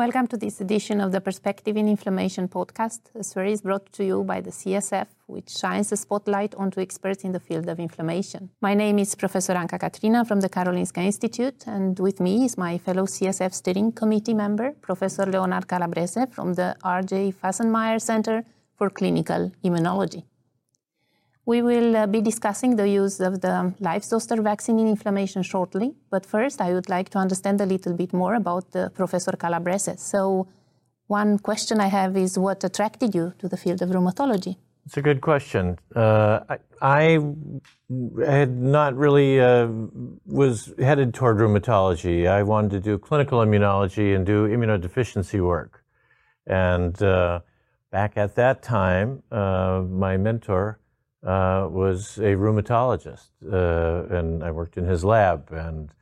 Welcome to this edition of the Perspective in Inflammation podcast. The series brought to you by the CSF, which shines a spotlight onto experts in the field of inflammation. My name is Professor Anca Catrina from the Karolinska Institute, and with me is my fellow CSF steering committee member, Professor Leonard Calabrese from the R.J. Fasenmyer Center for Clinical Immunology. We will uh, be discussing the use of the live zoster vaccine in inflammation shortly, but first I would like to understand a little bit more about uh, Professor Calabrese. So, one question I have is what attracted you to the field of rheumatology? It's a good question. Uh, I, I, had not really uh, was headed toward rheumatology. I wanted to do clinical immunology and do immunodeficiency work. And uh, back at that time, uh, my mentor uh, was a rheumatologist, uh, and I worked in his lab. And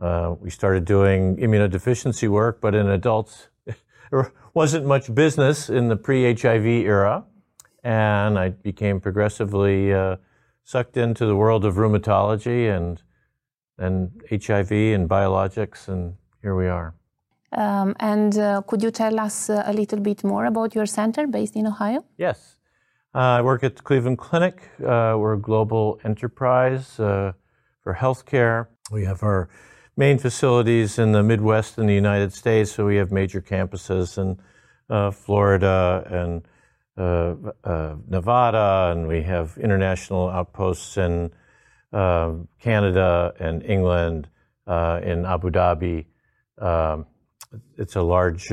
uh, we started doing immunodeficiency work, but in adults, there wasn't much business in the pre-HIV era, and I became progressively uh, sucked into the world of rheumatology and and HIV and biologics, and here we are. Um, and uh, could you tell us uh, a little bit more about your center based in Ohio? Yes. Uh, I work at the Cleveland Clinic. Uh, we're a global enterprise uh, for healthcare. We have our main facilities in the Midwest in the United States, so we have major campuses in uh, Florida and uh, uh, Nevada, and we have international outposts in Canada and England, in Abu Dhabi. Um, it's a large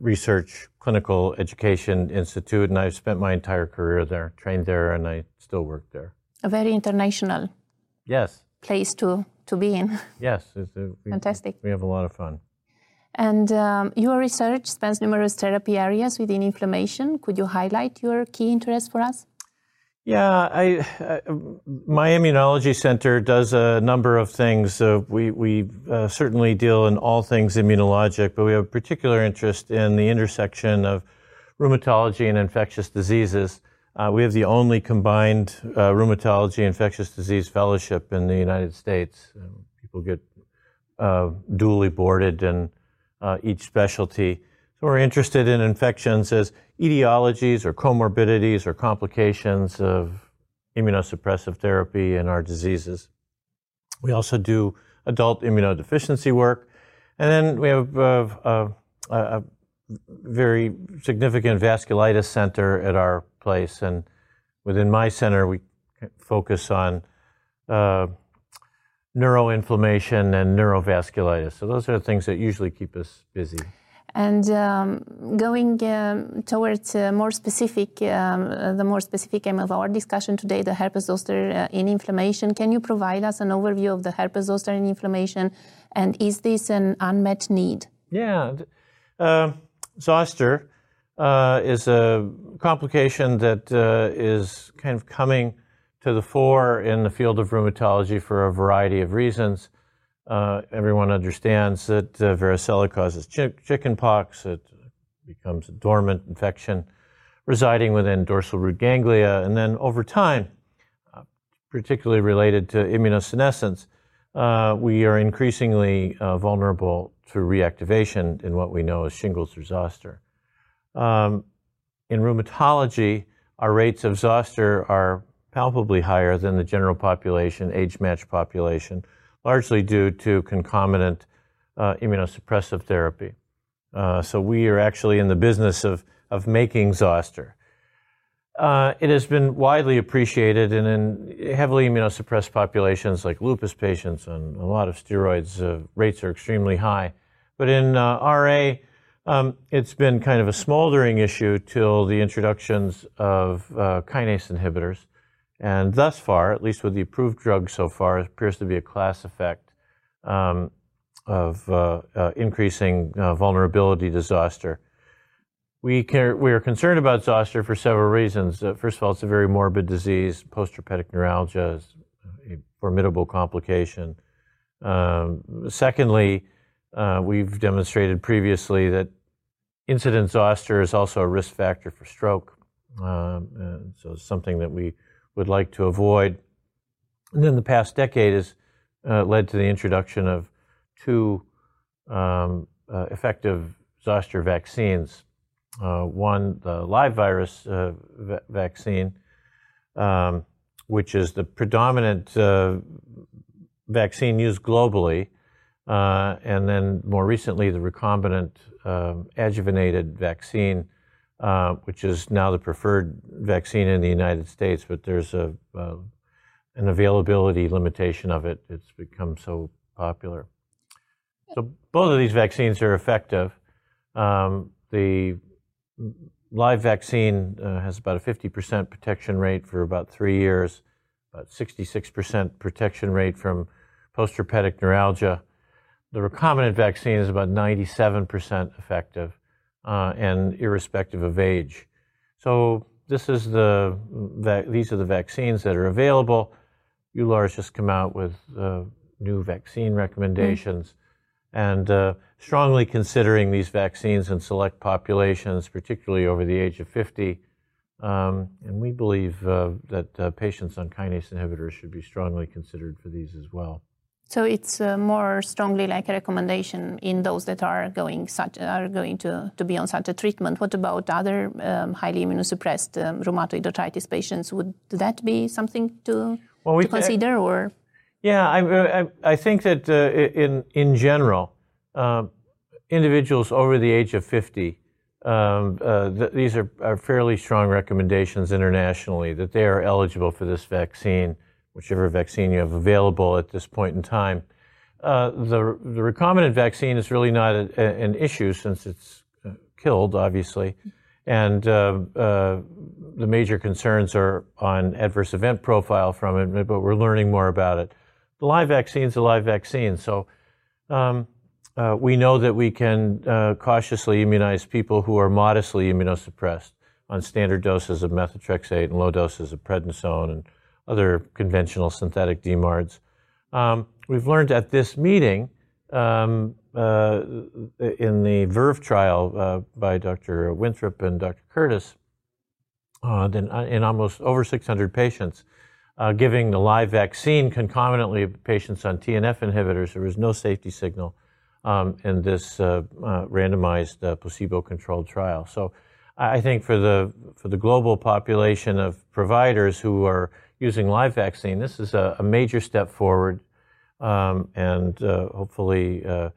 research clinical education institute, and I've spent my entire career there, trained there, and I still work there. A very international yes place to, to be in. Yes, a, we, fantastic. We have a lot of fun. And um, your research spans numerous therapy areas within inflammation. Could you highlight your key interests for us? Yeah, I, my immunology center does a number of things. Uh, we we uh, certainly deal in all things immunologic, but we have a particular interest in the intersection of rheumatology and infectious diseases. Uh, we have the only combined uh, rheumatology infectious disease fellowship in the United States. Um, people get uh, duly boarded in each specialty. So we're interested in infections as etiologies or comorbidities or complications of immunosuppressive therapy in our diseases. We also do adult immunodeficiency work. And then we have uh, a, a, very significant vasculitis center at our place. And within my center, we focus on uh, neuroinflammation and neurovasculitis. So those are the things that usually keep us busy. And um, going um, towards uh, more specific, um, uh, the more specific aim of our discussion today, the herpes zoster uh, in inflammation. Can you provide us an overview of the herpes zoster in inflammation, and is this an unmet need? Yeah, uh, zoster is a complication that uh, is kind of coming to the fore in the field of rheumatology for a variety of reasons. Uh, everyone understands that uh, varicella causes ch- chicken pox. It becomes a dormant infection residing within dorsal root ganglia. And then over time, uh, particularly related to immunosenescence, uh, we are increasingly uh, vulnerable to reactivation in what we know as shingles or zoster. Um, in rheumatology, our rates of zoster are palpably higher than the general population, age matched population largely due to concomitant uh, immunosuppressive therapy. Uh, so we are actually in the business of, of making zoster. Uh, it has been widely appreciated, and in heavily immunosuppressed populations like lupus patients and a lot of steroids, uh, rates are extremely high. But in uh, RA, um, it's been kind of a smoldering issue till the introductions of uh, kinase inhibitors. And thus far, at least with the approved drugs so far, it appears to be a class effect um, of uh, uh, increasing uh, vulnerability to zoster. We, we are concerned about zoster for several reasons. Uh, first of all, it's a very morbid disease. Postherpetic neuralgia is a formidable complication. Um, secondly, uh, we've demonstrated previously that incident zoster is also a risk factor for stroke. Um, so it's something that we would like to avoid. And then the past decade has uh, led to the introduction of two um, uh, effective zoster vaccines. Uh, one, the live virus uh, v- vaccine, um, which is the predominant uh, vaccine used globally, uh, and then more recently, the recombinant um, adjuvanted vaccine, uh, which is now the preferred vaccine in the United States, but there's a, uh, an availability limitation of it. It's become so popular. So both of these vaccines are effective. Um, the live vaccine uh, has about a 50% protection rate for about three years, about 66% protection rate from postherpetic neuralgia. The recombinant vaccine is about 97% effective uh, and irrespective of age. So this is the, these are the vaccines that are available. EULAR has just come out with uh, new vaccine recommendations. Mm and uh, strongly considering these vaccines in select populations, particularly over the age of 50. Um, and we believe uh, that uh, patients on kinase inhibitors should be strongly considered for these as well. So it's uh, more strongly like a recommendation in those that are going such are going to, to be on such a treatment. What about other um, highly immunosuppressed um, rheumatoid arthritis patients? Would that be something to, well, to consider, or yeah, I, I, I think that uh, in, in general, uh, individuals over the age of 50, um, uh, th- these are, are, fairly strong recommendations internationally that they are eligible for this vaccine, whichever vaccine you have available at this point in time. Uh, the, the recombinant vaccine is really not a, a, an issue since it's uh, killed, obviously. And uh, uh, the major concerns are on adverse event profile from it, but we're learning more about it the live vaccine is a live vaccine. So um, uh, we know that we can uh, cautiously immunize people who are modestly immunosuppressed on standard doses of methotrexate and low doses of prednisone and other conventional synthetic DMARDs. Um, we've learned at this meeting um, uh, in the VERVE trial uh, by Dr. Winthrop and Dr. Curtis, uh, in almost over 600 patients, uh, giving the live vaccine concomitantly of patients on TNF inhibitors, there was no safety signal um, in this uh, uh, randomized uh, placebo-controlled trial. So I think for the, for the global population of providers who are using live vaccine, this is a, a major step forward. Um, and uh, hopefully uh,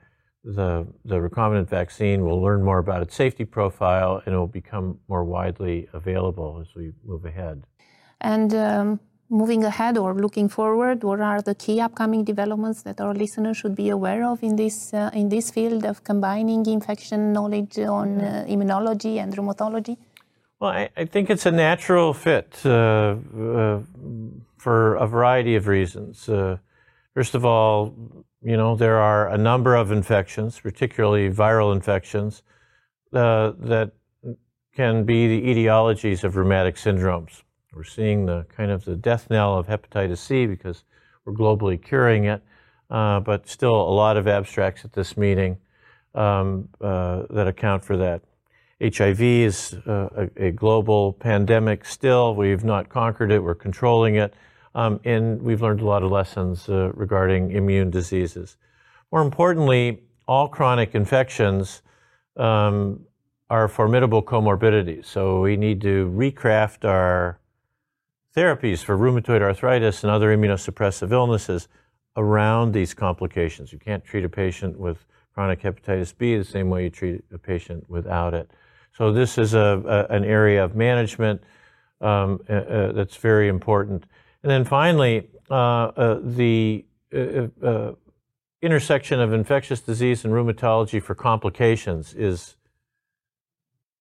the, the recombinant vaccine will learn more about its safety profile and it will become more widely available as we move ahead. And um moving ahead or looking forward, what are the key upcoming developments that our listeners should be aware of in this uh, in this field of combining infection knowledge on uh, immunology and rheumatology? Well, I, I, think it's a natural fit uh, uh for a variety of reasons. Uh, first of all, you know there are a number of infections, particularly viral infections, uh, that can be the etiologies of rheumatic syndromes. We're seeing the kind of the death knell of hepatitis C because we're globally curing it, uh, but still a lot of abstracts at this meeting um, uh, that account for that. HIV is uh, a, a, global pandemic still. We've not conquered it, we're controlling it, um, and we've learned a lot of lessons uh, regarding immune diseases. More importantly, all chronic infections um, are formidable comorbidities, so we need to recraft our therapies for rheumatoid arthritis and other immunosuppressive illnesses around these complications. You can't treat a patient with chronic hepatitis B the same way you treat a patient without it. So this is a, a an area of management um, uh, uh, that's very important. And then finally, uh, uh the uh, uh, intersection of infectious disease and rheumatology for complications is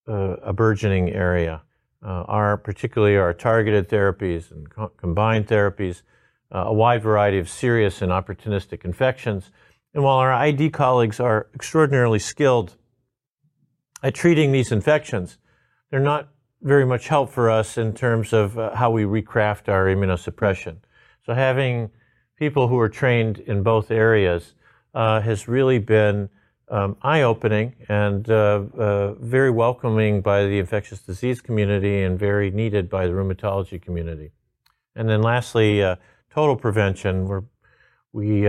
a burgeoning area uh, our particularly our targeted therapies and co- combined therapies, uh, a wide variety of serious and opportunistic infections. And while our ID colleagues are extraordinarily skilled at treating these infections, they're not very much help for us in terms of uh, how we recraft our immunosuppression. So having people who are trained in both areas uh, has really been um, eye-opening and uh, uh, very welcoming by the infectious disease community and very needed by the rheumatology community. And then lastly, uh, total prevention. We're, we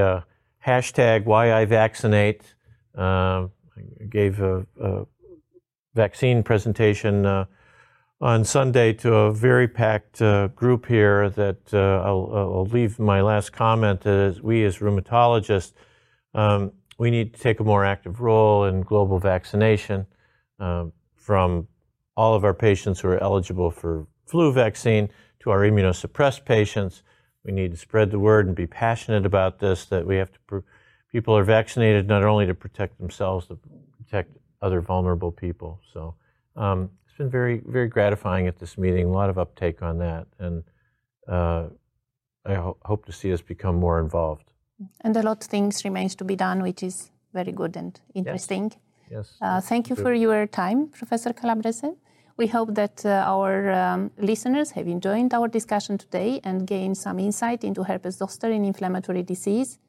hashtag why I vaccinate. I gave a, a vaccine presentation uh, on Sunday to a very packed uh, group here that uh, I'll, I'll, leave my last comment as we as rheumatologists, um, we need to take a more active role in global vaccination um, from all of our patients who are eligible for flu vaccine to our immunosuppressed patients. We need to spread the word and be passionate about this, that we have to, pr- people are vaccinated not only to protect themselves, to protect other vulnerable people. So um, it's been very, very gratifying at this meeting, a lot of uptake on that. And uh, I ho- hope to see us become more involved. And a lot of things remains to be done, which is very good and interesting. Yes. yes. Uh, thank you for your time, Professor Calabrese. We hope that uh, our um, listeners have enjoyed our discussion today and gained some insight into herpes zoster in inflammatory disease.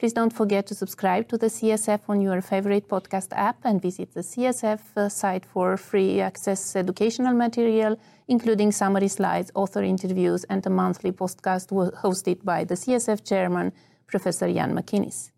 Please don't forget to subscribe to the CSF on your favorite podcast app and visit the CSF uh, site for free access educational material, including summary slides, author interviews, and a monthly podcast hosted by the CSF chairman, Professor Iain McInnes.